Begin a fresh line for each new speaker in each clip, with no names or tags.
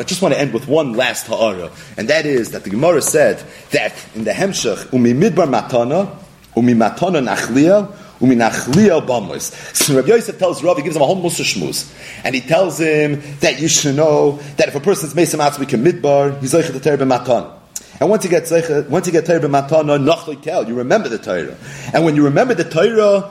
I just want to end with one last ha'ara, and that is that the Gemara said that in the Hemshech, umi midbar matana, umi matana nachliya, umi nachliya bamos. So Rabbi Yosef tells Rav, he gives him a whole musa shmuz, and he tells him that you should know that if a person's mesa matzah can midbar, he's like the terbe matana. And once you get once you get Torah b'matana, you remember the Torah. And when you remember the Torah,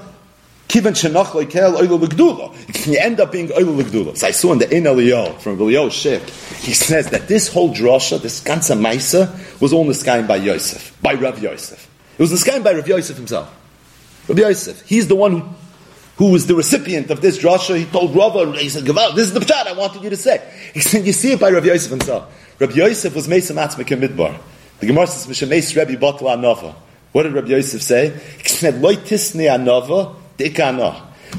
kivan shenach kel oilu l'gdula, you end up being oilu l'gdula. So I saw in the In Eliyah from Eliyah Shik, he says that this whole drasha, this ganze Maisa, was all niskaim by Yosef, by Rav Yosef. It was niskaim by Rav Yosef himself. Rav Yosef, he's the one who was the recipient of this drasha, he told Rava, he said, Gaval, this is the pshat I wanted you to say. He said, you see it by Rav Yosef himself. Rav Yosef was Mesa Matzmik Midbar. The Gemara says, Mishameis Rebbe Batla Anova. What did Rabbi Yosef say? He said, Loi tisne anova,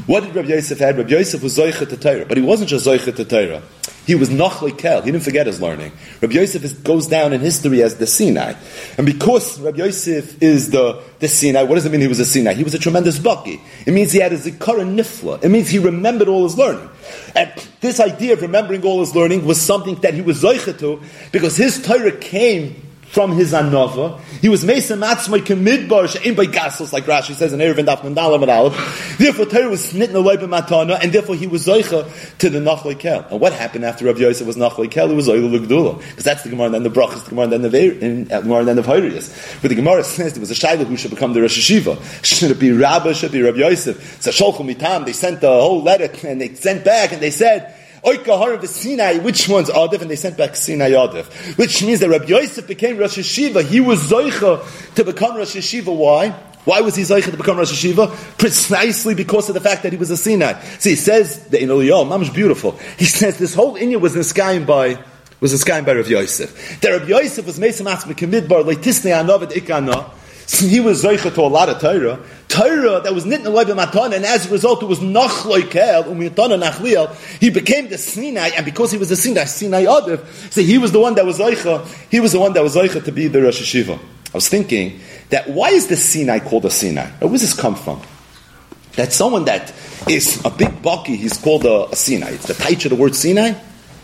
What did Rabbi Yosef have? Rabbi Yosef was Zoichet to Torah, but he wasn't just Zoichet to Torah. He was Nachli Kel. He didn't forget his learning. Rabbi Yosef is, goes down in history as the Sinai. And because Rabbi Yosef is the, the Sinai, what does it mean he was a Sinai? He was a tremendous bucky. It means he had a Zikara Nifla. It means he remembered all his learning. And this idea of remembering all his learning was something that he was Zoichet to because his Torah came from his anova. He was Mesa Matzmai Kamidbar She'im by Gasos, like Rashi says in Erevin Daf Mandala Aleph. Therefore, Torah was snitten away by Matana, and therefore he was Zoicha to the Nachlei Kel. And what happened after Rav Yosef was Nachlei Kel? It was Zoicha Lugdula. Because that's the Gemara, and then the Brachas, the Gemara, and then the uh, Gemara, and then the Hyriyas. But the Gemara says there was a Shaila who should become the Rosh Hashiva. Should it be Rabba, should it be Rav Yosef? So Sholchum Mitam, they sent a whole letter, and they sent back, and they said, Oikahar of the Sinai, which one's Adif? And they sent back Sinai Adif. Which means that Rabbi Yosef became Rosh Hashiva. He was Zoicha to become Rosh Hashiva. Why? Why was he Zoicha to become Rosh Hashiva? Precisely because of the fact that he was a Sinai. See, he says, the Inoliyah, Mam's beautiful. He says this whole Inya was inspired by was inspired by Rav Yosef. That Rav Yosef was Mesa Matzmik Midbar, Leitisne Anovet Ikana, he was Zoicha to a lot of Torah. Torah that was nitna loy b'matan, and as a result it was nachloy kel, u'mitana nachliel. He became the Sinai, and because he was the Sinai, Sinai Adif, so he was the one that was Zoicha, he was the one that was Zoicha to be the Rosh Hashiva. I was thinking that why is the Sinai called a Sinai? Where does this come from? That someone that is a big bucky, he's called a, a Sinai. It's the taich of the word Sinai.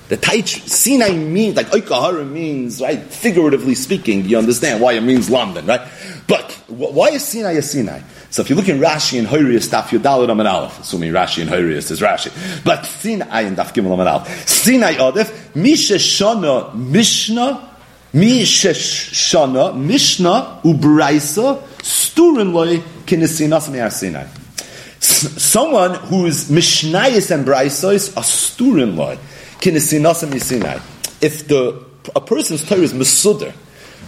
The Taich Sinai means like Oikahara means right. Figuratively speaking, you understand why it means London, right? But why is Sinai a Sinai? So if you look in Rashi and Horius, Daf Yudalad Aman Aleph, assuming Rashi and Horius is Rashi, but Sinai and Daf Gimel Aleph, Sinai Adif, Misha Shana Mishnah, Misha Shana Mishnah Ubraisa Sturin Loy Kinesinas Me'ar Sinai. Someone whose Mishnayis and Braisos are Sturin Loy Kinesinas Me'ar Sinai. If the a person's Torah is Masuder,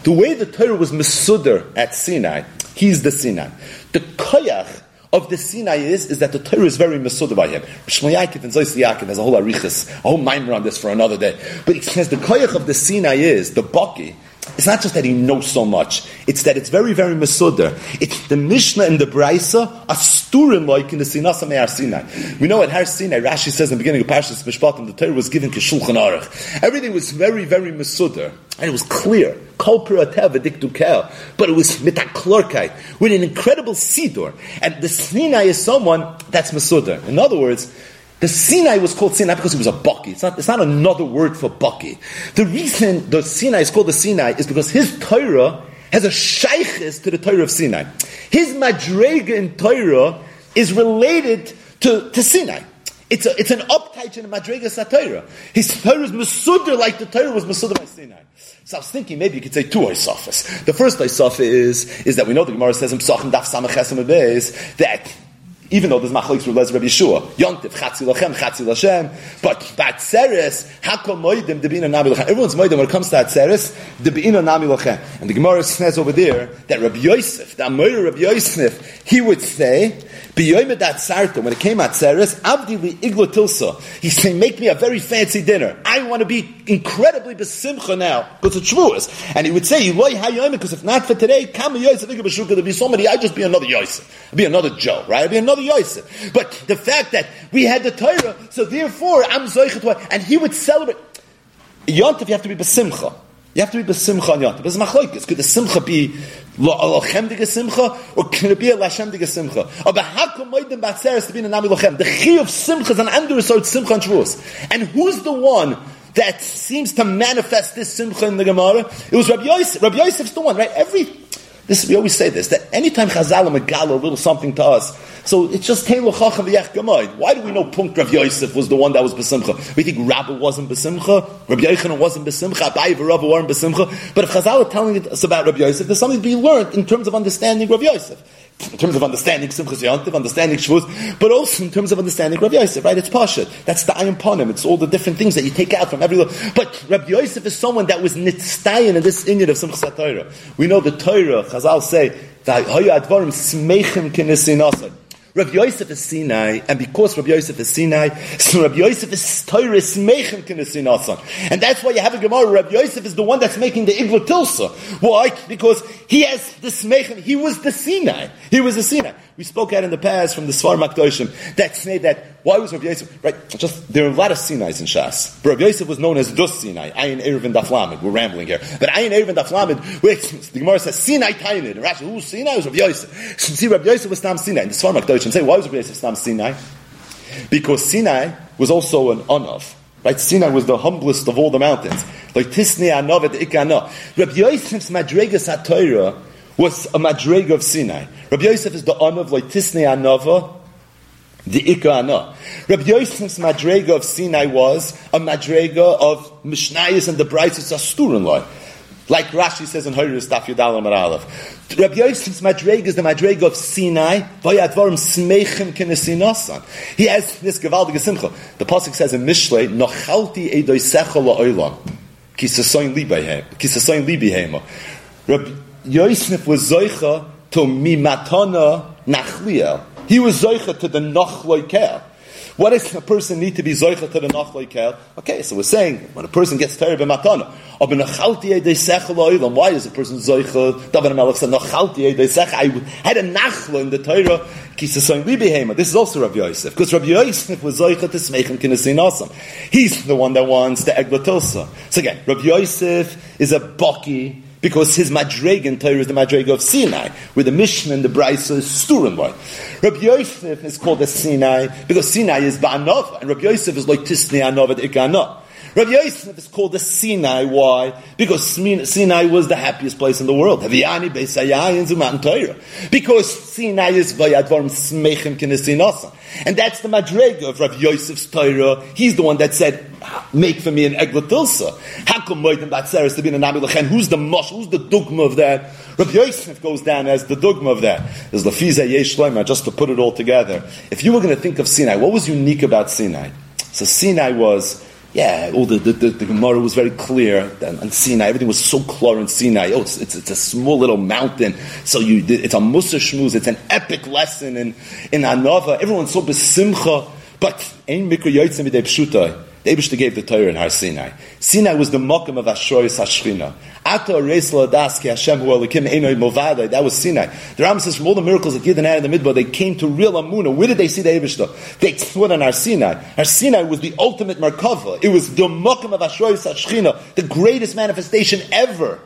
the way the Torah was Masuder at Sinai, he's the Sinai. The koyach of the Sinai is, is that the Torah is very Masuda by him. Shmuel and Zois has a whole arichas, a whole mimer on this for another day. But he says the koyach of the Sinai is, the Baki, it's not just that he knows so much, it's that it's very, very Masuda. It's the Mishnah and the Braisa are sturim like in the Sinasa Me'ar Sinai. We know at Har Sinai, Rashi says in the beginning of Parshas Mishpatim, the Torah was given Kishulchan Aruch. Everything was very, very Masuda. And it was clear. But it was mitaklorkai, with an incredible sidor. And the Sinai is someone that's Masuda. In other words, the Sinai was called Sinai because it was a bucky. It's not, it's not another word for bucky. The reason the Sinai is called the Sinai is because his Torah has a shaykhis to the Torah of Sinai. His madrega in Torah is related to, to Sinai. It's, a, it's an uptight in the madrega Torah. His Torah is Masuda like the Torah was Masuda by Sinai. So I was thinking maybe you could say two Isafas. The first Isafa is, is that we know the Gemara says in Psachim Daf Samach that even though there's machloks for Rabbi Yeshua, Yontif, Chatzi Lachem, Chatzi Lashem, but Batzeres, Hakom Moedim, Debina Nami Lachem. Everyone's Moedim when it comes to Atzeres, Debina Nami Lachem. And the Gemara says over there that Rabbi Yosef, the Amoyer Rabbi Yosef, he would say, when it came Atzeres, Avdi li Iglo Tilsa. He's saying, make me a very fancy dinner. I want to be incredibly besimcha now, because it's Shavuos. And he would say, Eloi HaYoymed, because if not for today, Kama Yosef, there'd be somebody, I'd just be another Yosef. I'd be another Joe, right? I'd be another Yosef. But the fact that we had the Torah, so therefore I'm Zoichet, and he would celebrate. Yontif, you have to be besimcha. You have to be besimcha on Yontif. It's machlokes. Could the simcha be lochem simcha, or can it be a lashem simcha? Or behakom moedim batzeres to be a nami lochem. The chi of simcha is an under sort simcha and shvus. And who's the one that seems to manifest this simcha in the Gemara. It was Rabbi Yosef. Rabbi Yosef's the one, right? Every this we always say this that anytime Chazal megala a little something to us, so it's just Teilu Chacham Gamoid. Why do we know Punkt Rav Yosef was the one that was besimcha? We think Rabbi wasn't besimcha, Rabbi Yochanan wasn't besimcha, Abayi Rabbi weren't besimcha. But if Chazal are telling us about Rabbi Yosef, there's something to be learned in terms of understanding Rabbi Yosef in terms of understanding Simchas Yontiv, understanding Shavuos, but also in terms of understanding Rabbi Yosef, right? It's Pasha. That's the Ayin Ponim. It's all the different things that you take out from every. But Rabbi Yosef is someone that was nitztayin in this inyan of Simchas Torah. We know the Torah, Chazal say, Rabbi Yosef is Sinai, and because Rabbi Yosef is Sinai, so Rabbi Yosef is Torah Meichem Kinasinasan. And that's why you have a Gemara, Rabbi Yosef is the one that's making the Igla Tilsa. Why? Because he has the Meichem, he was the Sinai. He was the Sinai. We spoke out in the past from the Svar Makdoshim that that why was Rabbi Yosef right? Just there are a lot of Sinai's in Shas. But Rabbi Yosef was known as Dus Sinai, Ayin Erev and Daflamid. We're rambling here, but Ayin Erev and Daflamid. Wait, the Gemara says Sinai Tainid. And Rashi, who's Sinai? Was Rabbi Yosef. See, Rabbi Yosef was Tam Sinai. The Svar Makdoshim say why was Rabbi Yosef Tam Sinai? Because Sinai was also an Anav. Right? Sinai was the humblest of all the mountains. Like Tisni Anav et Ikana. Rabbi Yosef's Madregas HaTorah was a madrega of Sinai. Rabbi Yosef is the of like Tisnei Anova, the Ika Ana. Rabbi Yosef's madrega of Sinai was a madrega of Mishnayos and the Brights Asturin. Like Rashi says in Horus Daf Yudal Aleph. Rabbi Yosef's madrega is the madrega of Sinai. Vayadvarim smechim kinesinasan. He has this gewaldige simcha. The pasuk says in Mishlei, "Nochalti edoisecha la'olam." Kisasoin libihema. Rabbi Yosef was Zoicha to Mimatana Nachliel. He was Zoicha to the Nachloikel. What does a person need to be Zoicha to the Nachloikel? Okay, so we're saying when a person gets tired of Matana, why is a person Zoicha? David Melech said, I had a Nachla in the Torah. This is also Rabbi Yosef, because Rabbi Yosef was Zoicha to Smechem Kinesin Asam. He's the one that wants the Eglatilsa. So again, Rabbi Yosef is a Baki because his Madregan Torah is the Madrega of Sinai, where the Mishnah and the Brisa is Sturim by. Rabbi Yosef is called the Sinai because Sinai is Ba'anov, and Rabbi Yosef is like Tisnei Anov at Ikana. Rabbi Yosef is called the Sinai. Why? Because Sinai was the happiest place in the world. Because Sinai is Vayadvarm Smechem Kinesinasa. And that's the Madrega of Rabbi Yosef's Torah. He's the one that said, make for me an Eglatilsa. Who's the Mosh? Who's the dogma of that? Rabbi Yosef goes down as the dogma of that. There's Lafiza Yesh just to put it all together. If you were going to think of Sinai, what was unique about Sinai? So Sinai was yeah, all the, the, the, the Gemara was very clear on Sinai. Everything was so clear in Sinai. Oh, it's, it's, it's a small little mountain. So you, it's a Musa Shmuz. It's an epic lesson in, in Anova. Everyone's so besimcha. But, ein mikro yotzim b'dei pshutai. The Abishta gave the Torah in Har Sinai. Sinai was the mokum of Ashrois Hashchina. Ato Reis Ladaski Hashem Hu Elikim Einoi Movadai. That was Sinai. The Ram says from all the miracles that Yidden had in the Midbar, they came to real Amunah. Where did they see the Abishta? They went on Har Sinai. Har Sinai was the ultimate Merkava. It was the mokum of Ashrois Hashchina, the greatest manifestation ever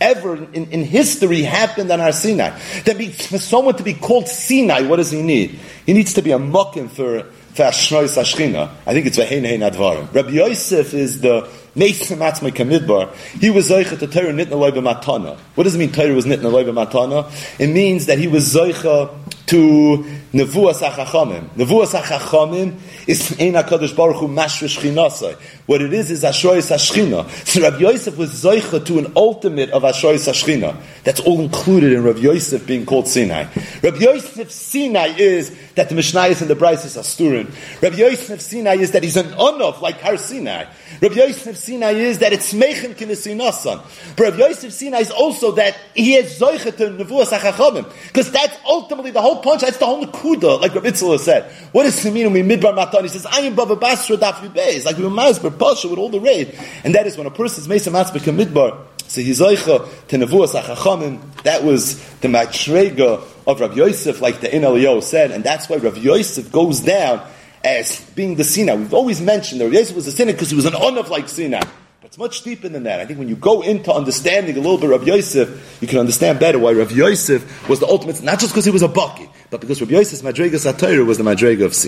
ever in, in, history happened on Har Sinai. That be, for someone to be called Sinai, what does he need? He needs to be a muckin for I think it's Vehein Hein Advarim. Rabbi Yosef is the He was Zoicha to Torah Nitna Loiba Matana. What does it mean Torah was Nitna Loiba Matana? It means that he was Zoicha to Nevuas HaChachamim. Nevuas HaChachamim is Ein HaKadosh Baruch Hu Mashvish. What it is is Ashoyis Hashchina. So Rabbi Yosef was Zoicha to an ultimate of Ashoyis Hashchina. That's all included in Rabbi Yosef being called Sinai. Rabbi Yosef Sinai is that the Mishnayos and the Brises are Sturin. Rabbi Yosef Sinai is that he's an Onov like Har Sinai. Rabbi Yosef Sinai is that it's Mechen Kinesinasan. But Rabbi Yosef Sinai is also that he is Zoicha to Nevuas HaChachamim. Because that's ultimately the whole punch, that's the whole Nakuda, like Rabbi Itzala said. What mean when we midbar matan? He says, I am Baba Basra Daf Beis, like we Masber Pasha with all the raid. And that is when a person is Mesa Matzbek Midbar, so he's Zoicha to Nevuas HaChachamim, that was the Matrega of Rabbi Yosef, like the In said, and that's why Rabbi Yosef goes down as being the Sinai. We've always mentioned that Yosef was a Sinai because he was an Onav like Sinai. But it's much deeper than that. I think when you go into understanding a little bit of Yosef, you can understand better why Rabbi Yosef was the ultimate, not just because he was a Baki, but because Rabbi Yosef's Madrega Satira was the Madrega of.